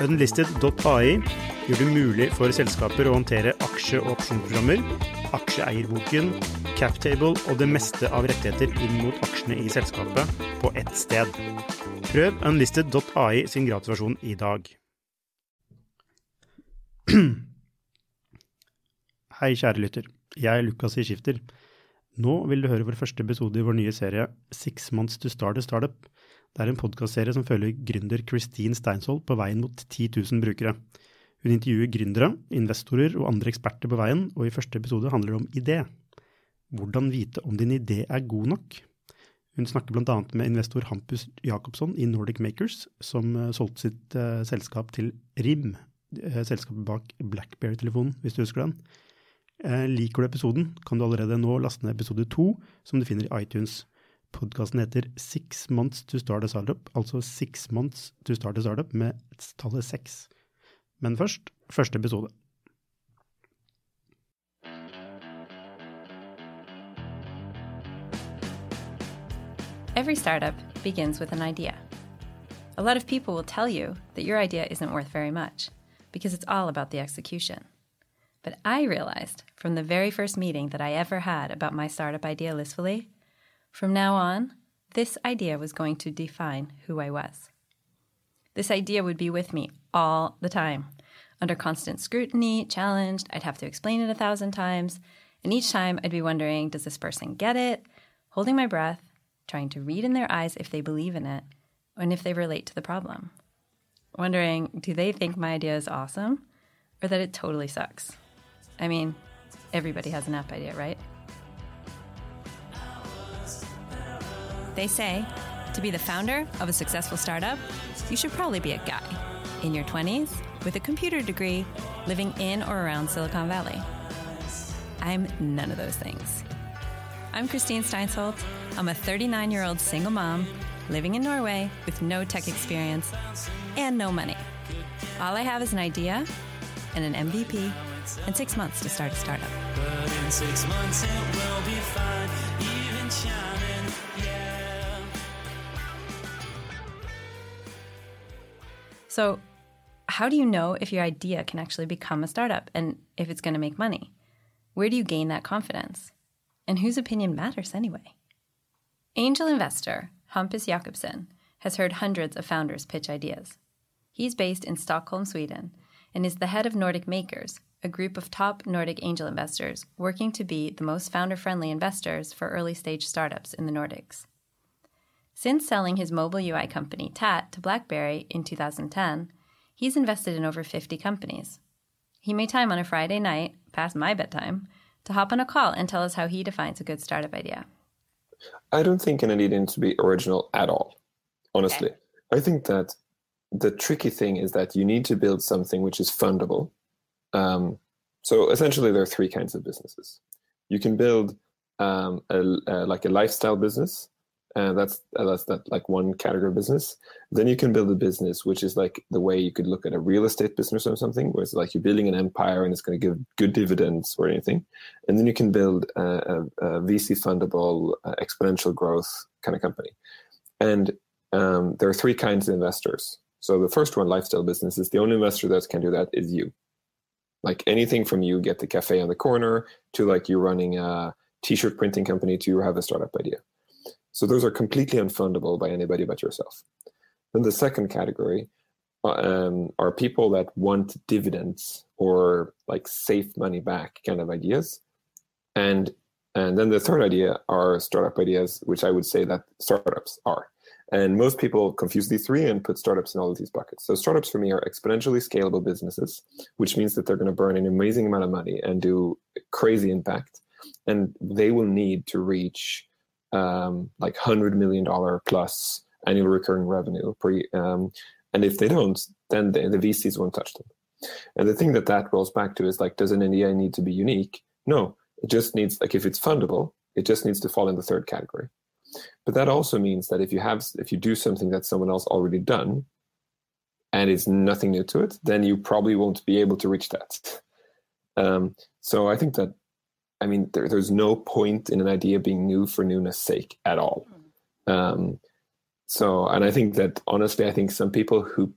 Unlisted.ai gjør det mulig for selskaper å håndtere aksje- og opsjonsprogrammer, aksjeeierboken, captable og det meste av rettigheter inn mot aksjene i selskapet på ett sted. Prøv unlisted.ai sin gratisversjon i dag. Hei, kjære lytter. Jeg er Lukas i Skifter. Nå vil du høre vår første episode i vår nye serie Six Months to Start a Startup. Det er en podkastserie som følger gründer Christine Steinsvold på veien mot 10 000 brukere. Hun intervjuer gründere, investorer og andre eksperter på veien, og i første episode handler det om idé. Hvordan vite om din idé er god nok? Hun snakker bl.a. med investor Hampus Jacobsson i Nordic Makers, som uh, solgte sitt uh, selskap til RIM, uh, selskapet bak Blackberry-telefonen, hvis du husker den. Liker du episoden, kan du allerede nå laste ned episode to, som du finner i iTunes. Podkasten heter Six Months to Start a Startup, altså Six Months to Start a Startup med tallet seks. Men først, første episode. Every startup begins with an idea. A lot of people will tell you that your idea isn't worth very much because it's all about the execution. But I realized from the very first meeting that I ever had about my startup idea, Listfully, from now on, this idea was going to define who I was. This idea would be with me all the time. Under constant scrutiny, challenged, I'd have to explain it a thousand times. And each time I'd be wondering does this person get it? Holding my breath, trying to read in their eyes if they believe in it, and if they relate to the problem. Wondering do they think my idea is awesome or that it totally sucks? I mean, everybody has an app idea, right? They say to be the founder of a successful startup, you should probably be a guy in your 20s with a computer degree living in or around Silicon Valley. I'm none of those things. I'm Christine Steinsholt. I'm a 39 year old single mom living in Norway with no tech experience and no money. All I have is an idea and an MVP and six months to start a startup. So, how do you know if your idea can actually become a startup and if it's going to make money? Where do you gain that confidence? And whose opinion matters anyway? Angel investor Hampus Jacobsson has heard hundreds of founders pitch ideas. He's based in Stockholm, Sweden, and is the head of Nordic Makers, a group of top Nordic angel investors working to be the most founder friendly investors for early stage startups in the Nordics. Since selling his mobile UI company, TAT, to BlackBerry in 2010, he's invested in over 50 companies. He made time on a Friday night, past my bedtime, to hop on a call and tell us how he defines a good startup idea. I don't think an idea needs to be original at all, honestly. Okay. I think that the tricky thing is that you need to build something which is fundable. Um, so essentially, there are three kinds of businesses. You can build um, a, a, like a lifestyle business, and that's that's that like one category of business. Then you can build a business which is like the way you could look at a real estate business or something where it's like you're building an empire and it's going to give good dividends or anything. And then you can build a, a, a vc fundable uh, exponential growth kind of company. And um, there are three kinds of investors. So the first one lifestyle business is the only investor that can do that is you like anything from you get the cafe on the corner to like you running a t-shirt printing company to you have a startup idea so those are completely unfundable by anybody but yourself. Then the second category uh, um, are people that want dividends or like safe money back kind of ideas. And and then the third idea are startup ideas, which I would say that startups are. And most people confuse these three and put startups in all of these buckets. So startups for me are exponentially scalable businesses, which means that they're going to burn an amazing amount of money and do crazy impact. And they will need to reach um, like hundred million dollar plus annual recurring revenue. Um, and if they don't, then the, the VCs won't touch them. And the thing that that rolls back to is like, does an idea need to be unique? No, it just needs like if it's fundable, it just needs to fall in the third category. But that also means that if you have if you do something that someone else already done, and it's nothing new to it, then you probably won't be able to reach that. Um, so I think that, I mean, there, there's no point in an idea being new for newness sake at all. Um, so, and I think that honestly, I think some people who,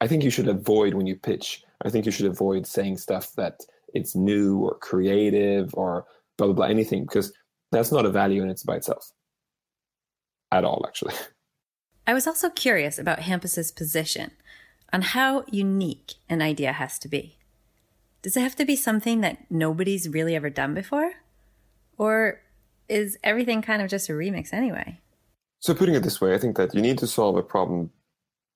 I think you should avoid when you pitch. I think you should avoid saying stuff that it's new or creative or blah blah blah anything because that's not a value in its by itself at all, actually. I was also curious about Hampus's position on how unique an idea has to be. Does it have to be something that nobody's really ever done before? Or is everything kind of just a remix anyway? So, putting it this way, I think that you need to solve a problem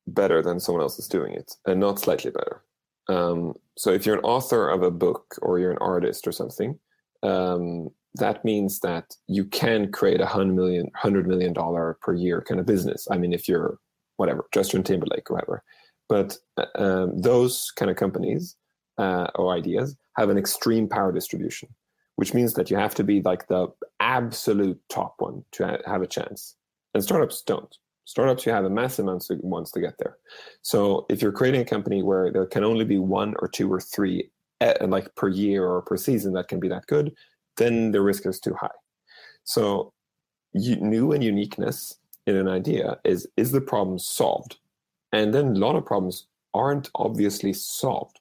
better than someone else is doing it, and not slightly better. Um, so, if you're an author of a book or you're an artist or something, um, that means that you can create a hundred million, hundred million dollar per year kind of business. I mean, if you're whatever, Justin Timberlake or whatever. But uh, um, those kind of companies uh, or ideas have an extreme power distribution, which means that you have to be like the absolute top one to ha- have a chance. And startups don't. Startups, you have a massive amount of ones to get there. So if you're creating a company where there can only be one or two or three, uh, like per year or per season, that can be that good, then the risk is too high. So you, new and uniqueness in an idea is is the problem solved? And then a lot of problems aren't obviously solved.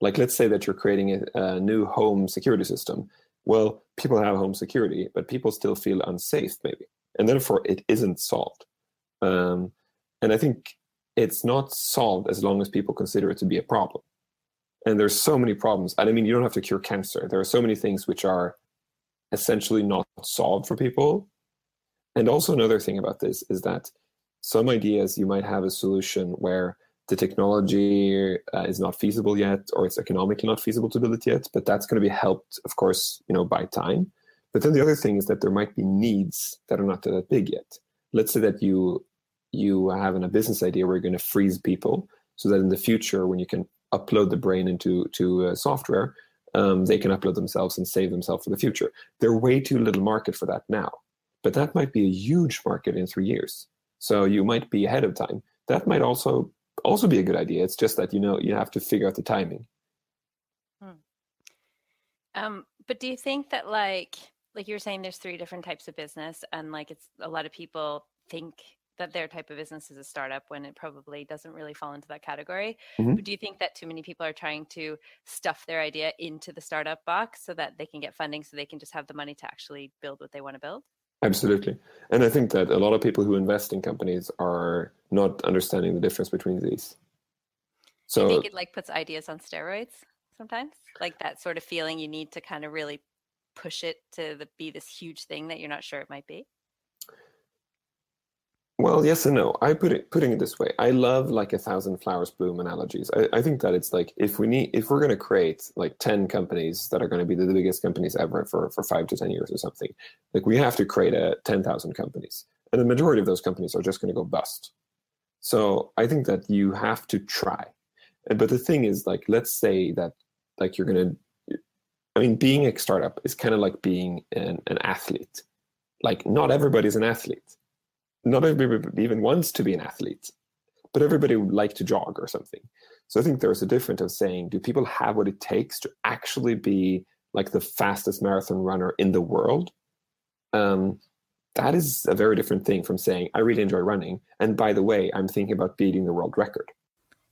Like let's say that you're creating a, a new home security system. Well, people have home security, but people still feel unsafe, maybe, and therefore it isn't solved. Um, and I think it's not solved as long as people consider it to be a problem. And there's so many problems. And I mean, you don't have to cure cancer. There are so many things which are essentially not solved for people. And also another thing about this is that some ideas you might have a solution where the technology uh, is not feasible yet or it's economically not feasible to build it yet but that's going to be helped of course you know by time but then the other thing is that there might be needs that are not that big yet let's say that you you have a business idea where you're going to freeze people so that in the future when you can upload the brain into to uh, software um, they can upload themselves and save themselves for the future. They're way too little market for that now, but that might be a huge market in three years. So you might be ahead of time. That might also also be a good idea. It's just that you know you have to figure out the timing. Hmm. Um, but do you think that like like you were saying, there's three different types of business, and like it's a lot of people think that their type of business is a startup when it probably doesn't really fall into that category. Mm-hmm. But do you think that too many people are trying to stuff their idea into the startup box so that they can get funding so they can just have the money to actually build what they want to build? Absolutely. And I think that a lot of people who invest in companies are not understanding the difference between these. So I think it like puts ideas on steroids sometimes? Like that sort of feeling you need to kind of really push it to the, be this huge thing that you're not sure it might be? Well, yes and no. I put it putting it this way. I love like a thousand flowers bloom analogies. I, I think that it's like if we need if we're going to create like ten companies that are going to be the, the biggest companies ever for for five to ten years or something, like we have to create a ten thousand companies, and the majority of those companies are just going to go bust. So I think that you have to try. But the thing is, like, let's say that like you're going to. I mean, being a startup is kind of like being an, an athlete. Like, not everybody's an athlete not everybody even wants to be an athlete, but everybody would like to jog or something. So I think there's a difference of saying, do people have what it takes to actually be like the fastest marathon runner in the world? Um, that is a very different thing from saying, I really enjoy running. And by the way, I'm thinking about beating the world record.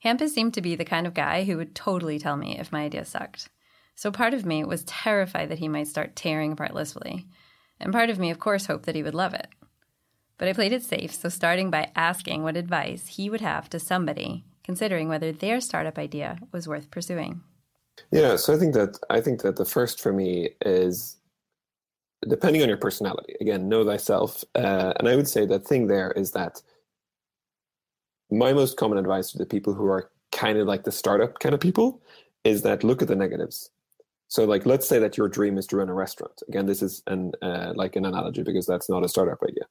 Hampus seemed to be the kind of guy who would totally tell me if my idea sucked. So part of me was terrified that he might start tearing apart Listfully. And part of me, of course, hoped that he would love it. But I played it safe, so starting by asking what advice he would have to somebody considering whether their startup idea was worth pursuing. Yeah, so I think that I think that the first for me is depending on your personality. Again, know thyself, uh, and I would say the thing there is that my most common advice to the people who are kind of like the startup kind of people is that look at the negatives. So, like, let's say that your dream is to run a restaurant. Again, this is an uh, like an analogy because that's not a startup idea.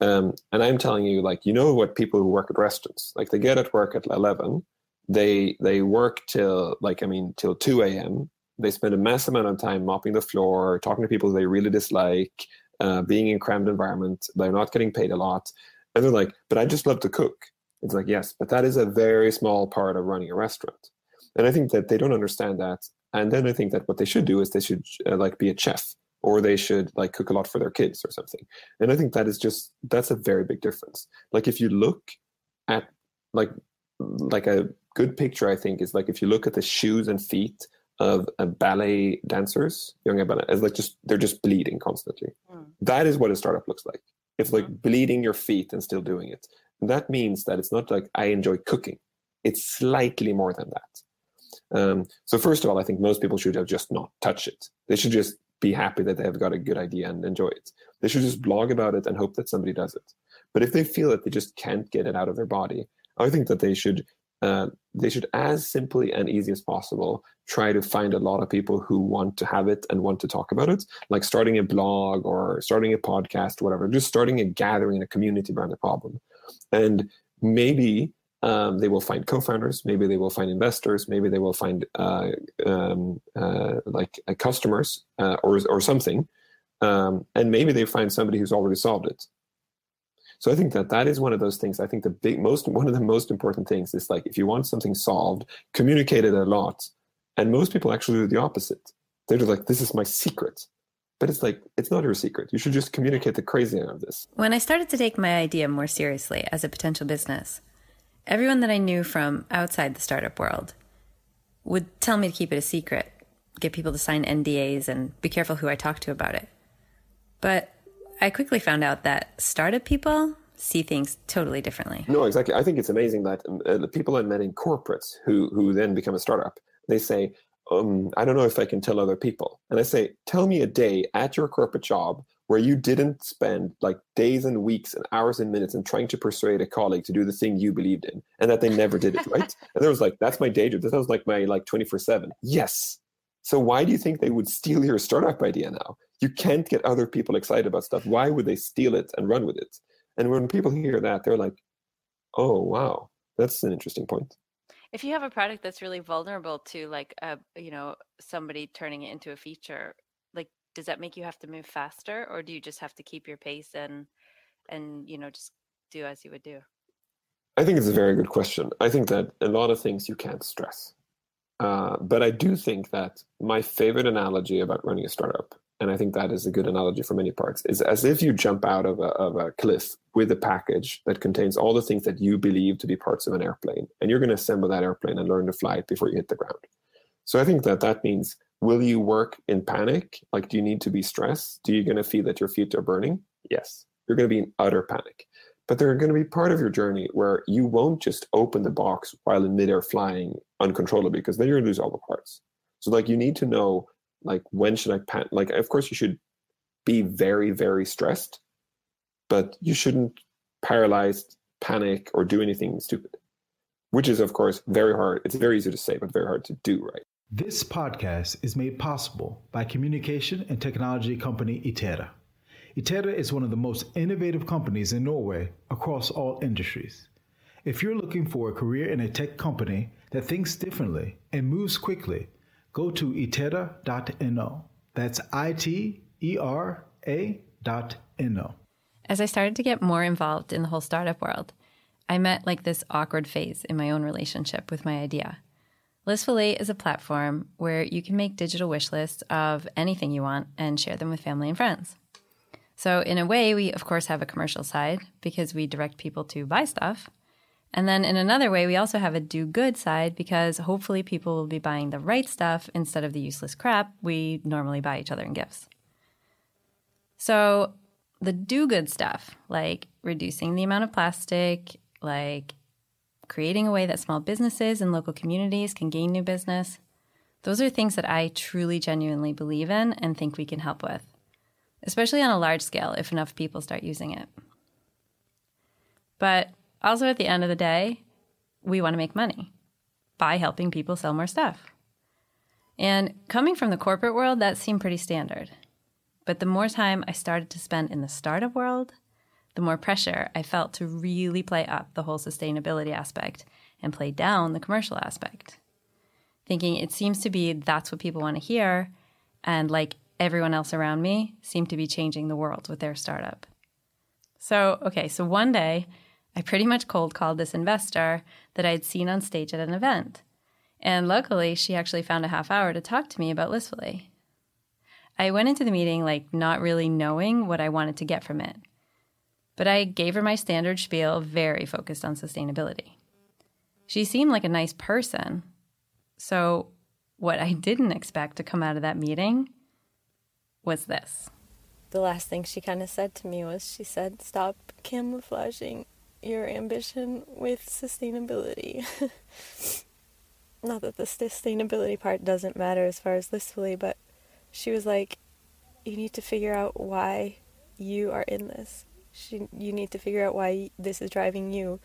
Um, and I'm telling you, like, you know what people who work at restaurants, like they get at work at 11 they they work till like I mean till two a.m. They spend a mass amount of time mopping the floor, talking to people they really dislike, uh, being in crammed environment. They're not getting paid a lot, and they're like, "But I just love to cook." It's like, yes, but that is a very small part of running a restaurant, and I think that they don't understand that. And then I think that what they should do is they should uh, like be a chef or they should like cook a lot for their kids or something. And I think that is just that's a very big difference. Like if you look at like like a good picture, I think is like if you look at the shoes and feet of a ballet dancers, young ballet, it's like just they're just bleeding constantly. Mm. That is what a startup looks like. It's like mm. bleeding your feet and still doing it. And that means that it's not like I enjoy cooking. It's slightly more than that. Um, so first of all, I think most people should have just not touched it. They should just be happy that they have got a good idea and enjoy it. They should just blog about it and hope that somebody does it. But if they feel that they just can't get it out of their body, I think that they should uh, they should as simply and easy as possible try to find a lot of people who want to have it and want to talk about it, like starting a blog or starting a podcast, whatever. Just starting a gathering, a community around the problem, and maybe um, they will find co-founders maybe they will find investors maybe they will find uh, um, uh, like uh, customers uh, or, or something. Um, and maybe they find somebody who's already solved it. So i think that that is one of those things i think the big most one of the most important things is like if you want something solved communicate it a lot. And most people actually do the opposite. They're just like this is my secret. But it's like it's not your secret. You should just communicate the crazy of this. When i started to take my idea more seriously as a potential business everyone that I knew from outside the startup world would tell me to keep it a secret, get people to sign NDAs, and be careful who I talk to about it. But I quickly found out that startup people see things totally differently. No, exactly. I think it's amazing that uh, the people I met in corporates who who then become a startup, they say, um, I don't know if I can tell other people. And I say, tell me a day at your corporate job where you didn't spend like days and weeks and hours and minutes and trying to persuade a colleague to do the thing you believed in and that they never did it, right? and there was like, that's my day job. That was like my like 24 7. Yes. So why do you think they would steal your startup idea now? You can't get other people excited about stuff. Why would they steal it and run with it? And when people hear that, they're like, oh, wow, that's an interesting point if you have a product that's really vulnerable to like a you know somebody turning it into a feature does that make you have to move faster or do you just have to keep your pace and and you know just do as you would do? I think it's a very good question. I think that a lot of things you can't stress. Uh, but i do think that my favorite analogy about running a startup and i think that is a good analogy for many parts is as if you jump out of a, of a cliff with a package that contains all the things that you believe to be parts of an airplane and you're going to assemble that airplane and learn to fly it before you hit the ground. So i think that that means will you work in panic? Like do you need to be stressed? Do you going to feel that your feet are burning? Yes. You're going to be in utter panic. But there are going to be part of your journey where you won't just open the box while in midair flying uncontrollably because then you're going to lose all the parts. So like you need to know like when should i panic like of course you should be very very stressed but you shouldn't paralyzed panic or do anything stupid which is of course very hard. It's very easy to say but very hard to do right this podcast is made possible by communication and technology company Itera. Itera is one of the most innovative companies in Norway across all industries. If you're looking for a career in a tech company that thinks differently and moves quickly, go to itera.no. That's I T E R A dot N-O. As I started to get more involved in the whole startup world, I met like this awkward phase in my own relationship with my idea. Listfully is a platform where you can make digital wish lists of anything you want and share them with family and friends. So, in a way, we of course have a commercial side because we direct people to buy stuff. And then in another way, we also have a do good side because hopefully people will be buying the right stuff instead of the useless crap we normally buy each other in gifts. So, the do good stuff, like reducing the amount of plastic, like creating a way that small businesses and local communities can gain new business. Those are things that I truly, genuinely believe in and think we can help with, especially on a large scale if enough people start using it. But also, at the end of the day, we want to make money by helping people sell more stuff. And coming from the corporate world, that seemed pretty standard. But the more time I started to spend in the startup world, the more pressure I felt to really play up the whole sustainability aspect and play down the commercial aspect. Thinking it seems to be that's what people want to hear, and like everyone else around me, seem to be changing the world with their startup. So, okay, so one day I pretty much cold called this investor that I had seen on stage at an event. And luckily, she actually found a half hour to talk to me about Listfully. I went into the meeting like not really knowing what I wanted to get from it. But I gave her my standard spiel, very focused on sustainability. She seemed like a nice person. So, what I didn't expect to come out of that meeting was this. The last thing she kind of said to me was she said, Stop camouflaging your ambition with sustainability. Not that the sustainability part doesn't matter as far as listfully, but she was like, you need to figure out why you are in this. She, you need to figure out why this is driving you,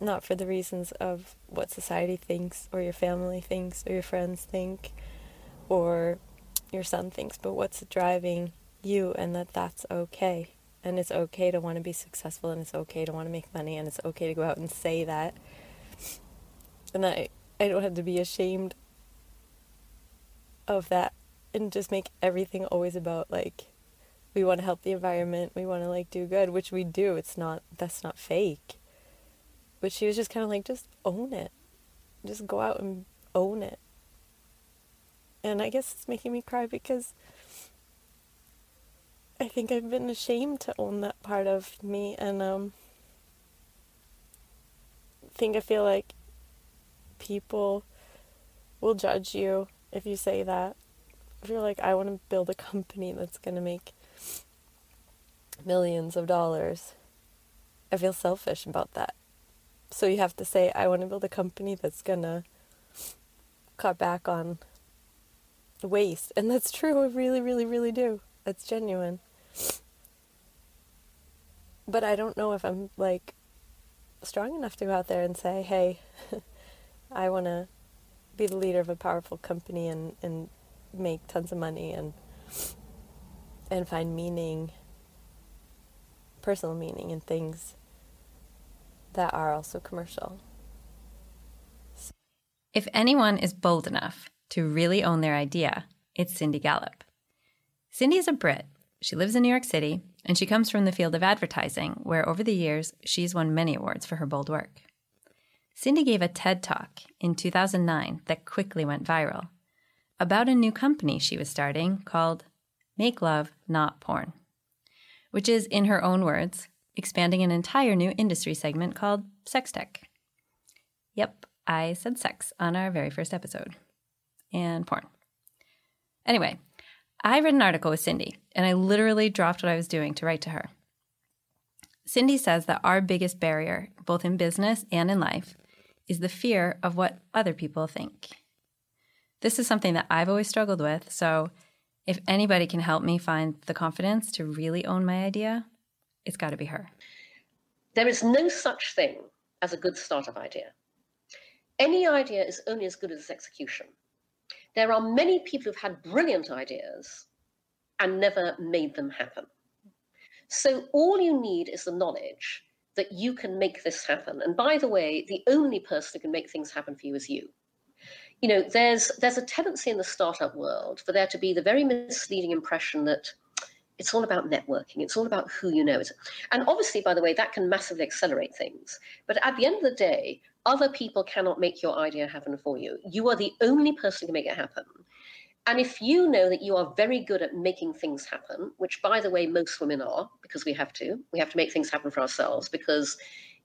not for the reasons of what society thinks, or your family thinks, or your friends think, or your son thinks, but what's driving you, and that that's okay. And it's okay to want to be successful, and it's okay to want to make money, and it's okay to go out and say that. And I, I don't have to be ashamed of that and just make everything always about like we want to help the environment, we want to like do good, which we do. It's not that's not fake. But she was just kind of like just own it. Just go out and own it. And I guess it's making me cry because I think I've been ashamed to own that part of me and um think I feel like people will judge you if you say that if you're like, I want to build a company that's going to make millions of dollars, I feel selfish about that. So you have to say, I want to build a company that's going to cut back on waste. And that's true. I really, really, really do. That's genuine. But I don't know if I'm like strong enough to go out there and say, hey, I want to be the leader of a powerful company and, and make tons of money and and find meaning personal meaning in things that are also commercial. If anyone is bold enough to really own their idea, it's Cindy Gallop. Cindy is a Brit. She lives in New York City, and she comes from the field of advertising, where over the years she's won many awards for her bold work. Cindy gave a TED talk in 2009 that quickly went viral about a new company she was starting called Make Love, Not Porn, which is, in her own words, expanding an entire new industry segment called sex tech. Yep, I said sex on our very first episode. And porn. Anyway, I read an article with Cindy, and I literally dropped what I was doing to write to her. Cindy says that our biggest barrier, both in business and in life, is the fear of what other people think. This is something that I've always struggled with. So if anybody can help me find the confidence to really own my idea, it's got to be her. There is no such thing as a good startup idea. Any idea is only as good as its execution. There are many people who've had brilliant ideas and never made them happen. So all you need is the knowledge that you can make this happen. And by the way, the only person who can make things happen for you is you you know, there's there's a tendency in the startup world for there to be the very misleading impression that it's all about networking. It's all about who you know. And obviously, by the way, that can massively accelerate things. But at the end of the day, other people cannot make your idea happen for you. You are the only person who can make it happen. And if you know that you are very good at making things happen, which by the way, most women are, because we have to, we have to make things happen for ourselves, because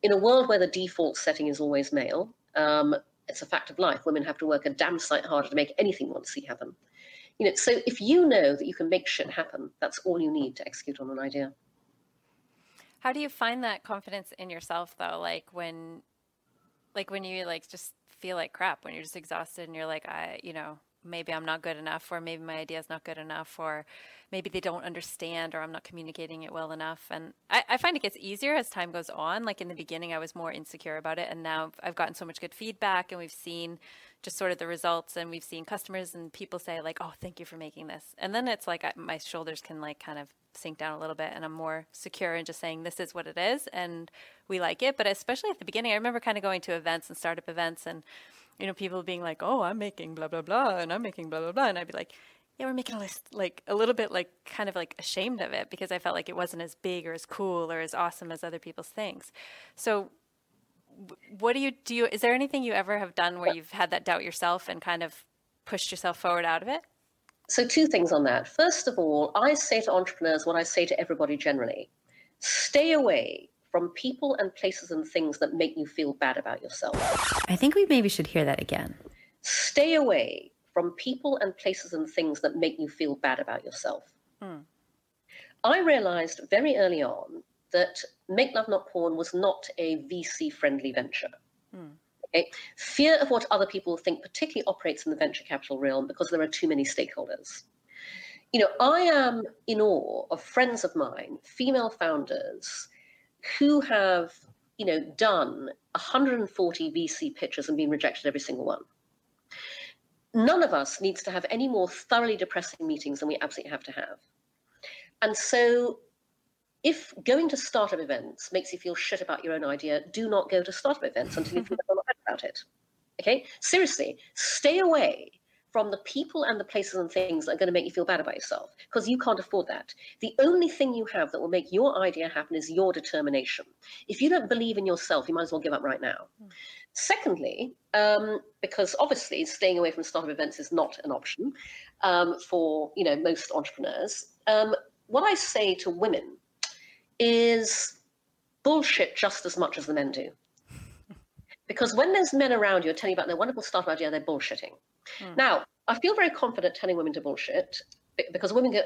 in a world where the default setting is always male, um, it's a fact of life. Women have to work a damn sight harder to make anything want to see happen. You know, so if you know that you can make shit happen, that's all you need to execute on an idea. How do you find that confidence in yourself though? Like when like when you like just feel like crap, when you're just exhausted and you're like, I you know, maybe I'm not good enough, or maybe my idea is not good enough, or maybe they don't understand, or I'm not communicating it well enough. And I, I, find it gets easier as time goes on. Like in the beginning, I was more insecure about it, and now I've gotten so much good feedback, and we've seen, just sort of the results and we've seen customers and people say like oh thank you for making this and then it's like I, my shoulders can like kind of sink down a little bit and i'm more secure in just saying this is what it is and we like it but especially at the beginning i remember kind of going to events and startup events and you know people being like oh i'm making blah blah blah and i'm making blah blah blah and i'd be like yeah we're making a list like a little bit like kind of like ashamed of it because i felt like it wasn't as big or as cool or as awesome as other people's things. So what do you do? You, is there anything you ever have done where you've had that doubt yourself and kind of pushed yourself forward out of it? So two things on that. First of all i say to entrepreneurs what i say to everybody generally. Stay away from people and places and things that make you feel bad about yourself I think we maybe should hear that again. stay away from people and places and things that make you feel bad about yourself. Hmm. I realized very early on that Make Love Not Porn was not a VC friendly venture. Hmm. Okay? Fear of what other people think particularly operates in the venture capital realm because there are too many stakeholders. You know, I am in awe of friends of mine, female founders, who have, you know, done 140 VC pitches and been rejected every single one. None of us needs to have any more thoroughly depressing meetings than we absolutely have to have. And so, if going to startup events makes you feel shit about your own idea, do not go to startup events until you feel about it. Okay? Seriously, stay away from the people and the places and things that are going to make you feel bad about yourself because you can't afford that. The only thing you have that will make your idea happen is your determination. If you don't believe in yourself, you might as well give up right now. Secondly, um, because obviously staying away from startup events is not an option um, for you know most entrepreneurs. Um, what I say to women is bullshit just as much as the men do. Because when there's men around you are telling you about their wonderful startup idea, they're bullshitting. Hmm. Now, I feel very confident telling women to bullshit because women go,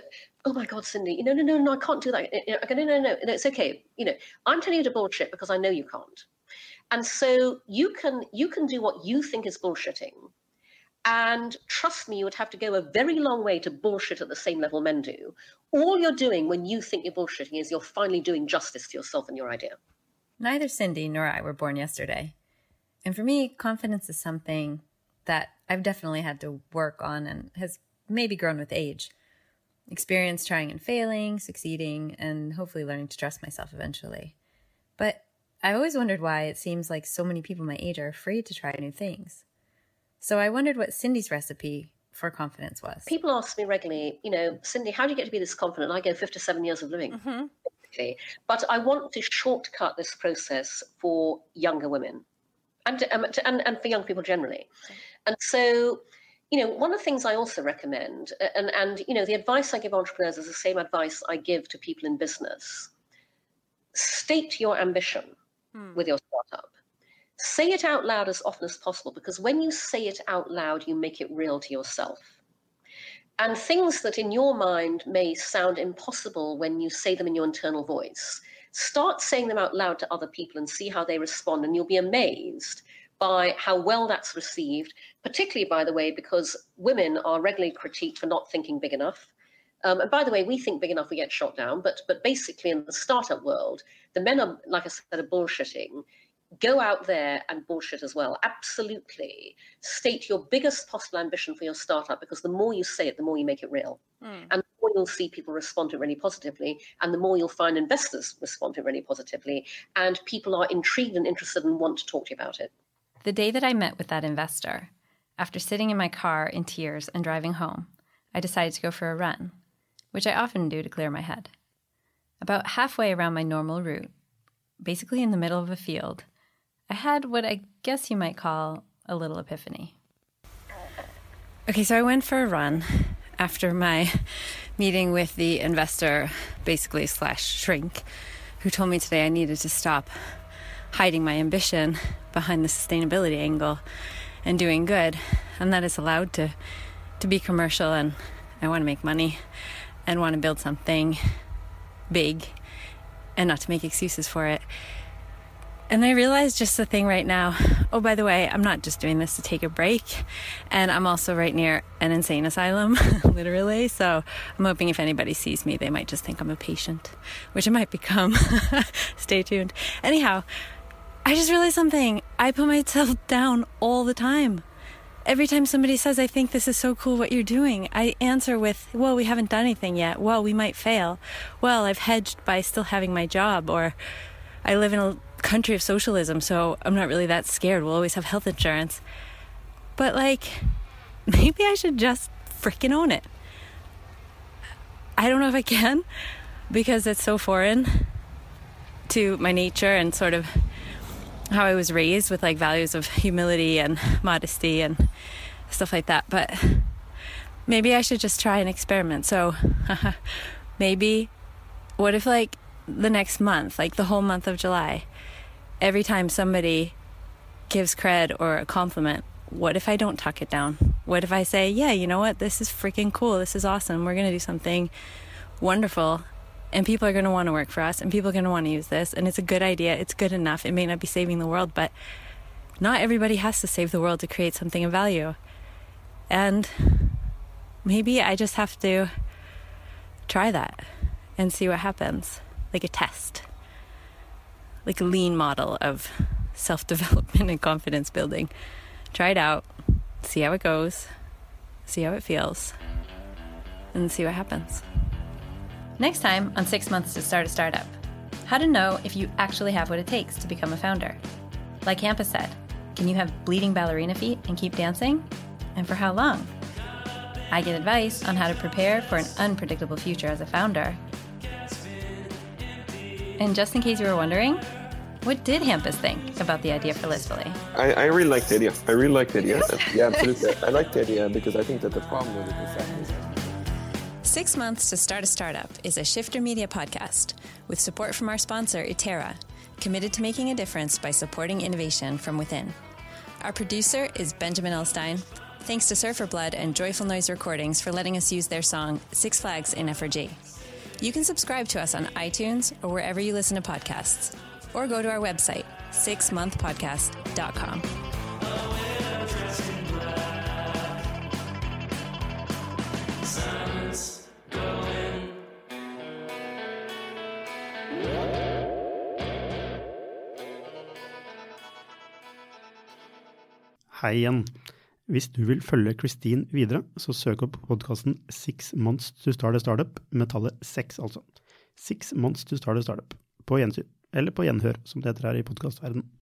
"Oh my God, Cindy, you know, no, no, no, I can't do that." Eh, eh, I go, "No, no, no, no, it's okay. You know, I'm telling you to bullshit because I know you can't." And so you can you can do what you think is bullshitting, and trust me, you would have to go a very long way to bullshit at the same level men do. All you're doing when you think you're bullshitting is you're finally doing justice to yourself and your idea. Neither Cindy nor I were born yesterday. And for me, confidence is something that I've definitely had to work on and has maybe grown with age. Experience trying and failing, succeeding, and hopefully learning to trust myself eventually. But I always wondered why it seems like so many people my age are afraid to try new things. So I wondered what Cindy's recipe for confidence was. People ask me regularly, you know, Cindy, how do you get to be this confident? I go 57 years of living. basically. But I want to shortcut this process for younger women and, um, to, and, and for young people generally. And so, you know, one of the things I also recommend, and, and, you know, the advice I give entrepreneurs is the same advice I give to people in business. State your ambition hmm. with your startup. Say it out loud as often as possible because when you say it out loud, you make it real to yourself. And things that in your mind may sound impossible when you say them in your internal voice, start saying them out loud to other people and see how they respond. And you'll be amazed by how well that's received, particularly, by the way, because women are regularly critiqued for not thinking big enough. Um, and by the way, we think big enough, we get shot down. But but basically, in the startup world, the men are, like I said, are bullshitting. Go out there and bullshit as well. Absolutely, state your biggest possible ambition for your startup because the more you say it, the more you make it real, and the more you'll see people respond to it really positively, and the more you'll find investors respond to it really positively, and people are intrigued and interested and want to talk to you about it. The day that I met with that investor, after sitting in my car in tears and driving home, I decided to go for a run, which I often do to clear my head. About halfway around my normal route, basically in the middle of a field, I had what I guess you might call a little epiphany. Okay, so I went for a run after my meeting with the investor, basically slash shrink, who told me today I needed to stop hiding my ambition behind the sustainability angle and doing good, and that it's allowed to to be commercial and I want to make money and want to build something big and not to make excuses for it. And I realized just the thing right now. Oh, by the way, I'm not just doing this to take a break. And I'm also right near an insane asylum, literally. So I'm hoping if anybody sees me, they might just think I'm a patient, which I might become. Stay tuned. Anyhow, I just realized something. I put myself down all the time. every time somebody says, I think this is so cool what you're doing, I answer with, well, we haven't done anything yet. Well, we might fail. Well, I've hedged by still having my job, or I live in a country of socialism, so I'm not really that scared. We'll always have health insurance. But, like, maybe I should just freaking own it. I don't know if I can because it's so foreign to my nature and sort of how I was raised with like values of humility and modesty and stuff like that. But maybe I should just try an experiment. So maybe what if like the next month, like the whole month of July, every time somebody gives cred or a compliment, what if I don't tuck it down? What if I say, yeah, you know what? This is freaking cool. This is awesome. We're going to do something wonderful. And people are going to want to work for us and people are going to want to use this. And it's a good idea. It's good enough. It may not be saving the world, but not everybody has to save the world to create something of value. And maybe I just have to try that and see what happens, like a test, like a lean model of self development and confidence building. Try it out, see how it goes, see how it feels, and see what happens. Next time on Six Months to Start a Startup how to know if you actually have what it takes to become a founder. Like Hampus said, can you have bleeding ballerina feet and keep dancing? And for how long? I get advice on how to prepare for an unpredictable future as a founder. And just in case you were wondering, what did Hampus think about the idea for Listfully? I, I really like the idea. I really like the idea. yeah, absolutely. I like the idea because I think that the problem with it is that. Six Months to Start a Startup is a Shifter Media podcast with support from our sponsor, Itera, committed to making a difference by supporting innovation from within. Our producer is Benjamin Elstein. Thanks to Surfer Blood and Joyful Noise Recordings for letting us use their song Six Flags in F or G. You can subscribe to us on iTunes or wherever you listen to podcasts, or go to our website, sixmonthpodcast.com. Hei igjen. Hvis du vil følge Christine videre, så søk opp podkasten Six Months to Start a Startup, med tallet seks, altså. Six Months to Start a Startup. På gjensyn, eller på gjenhør, som det heter her i podkastverdenen.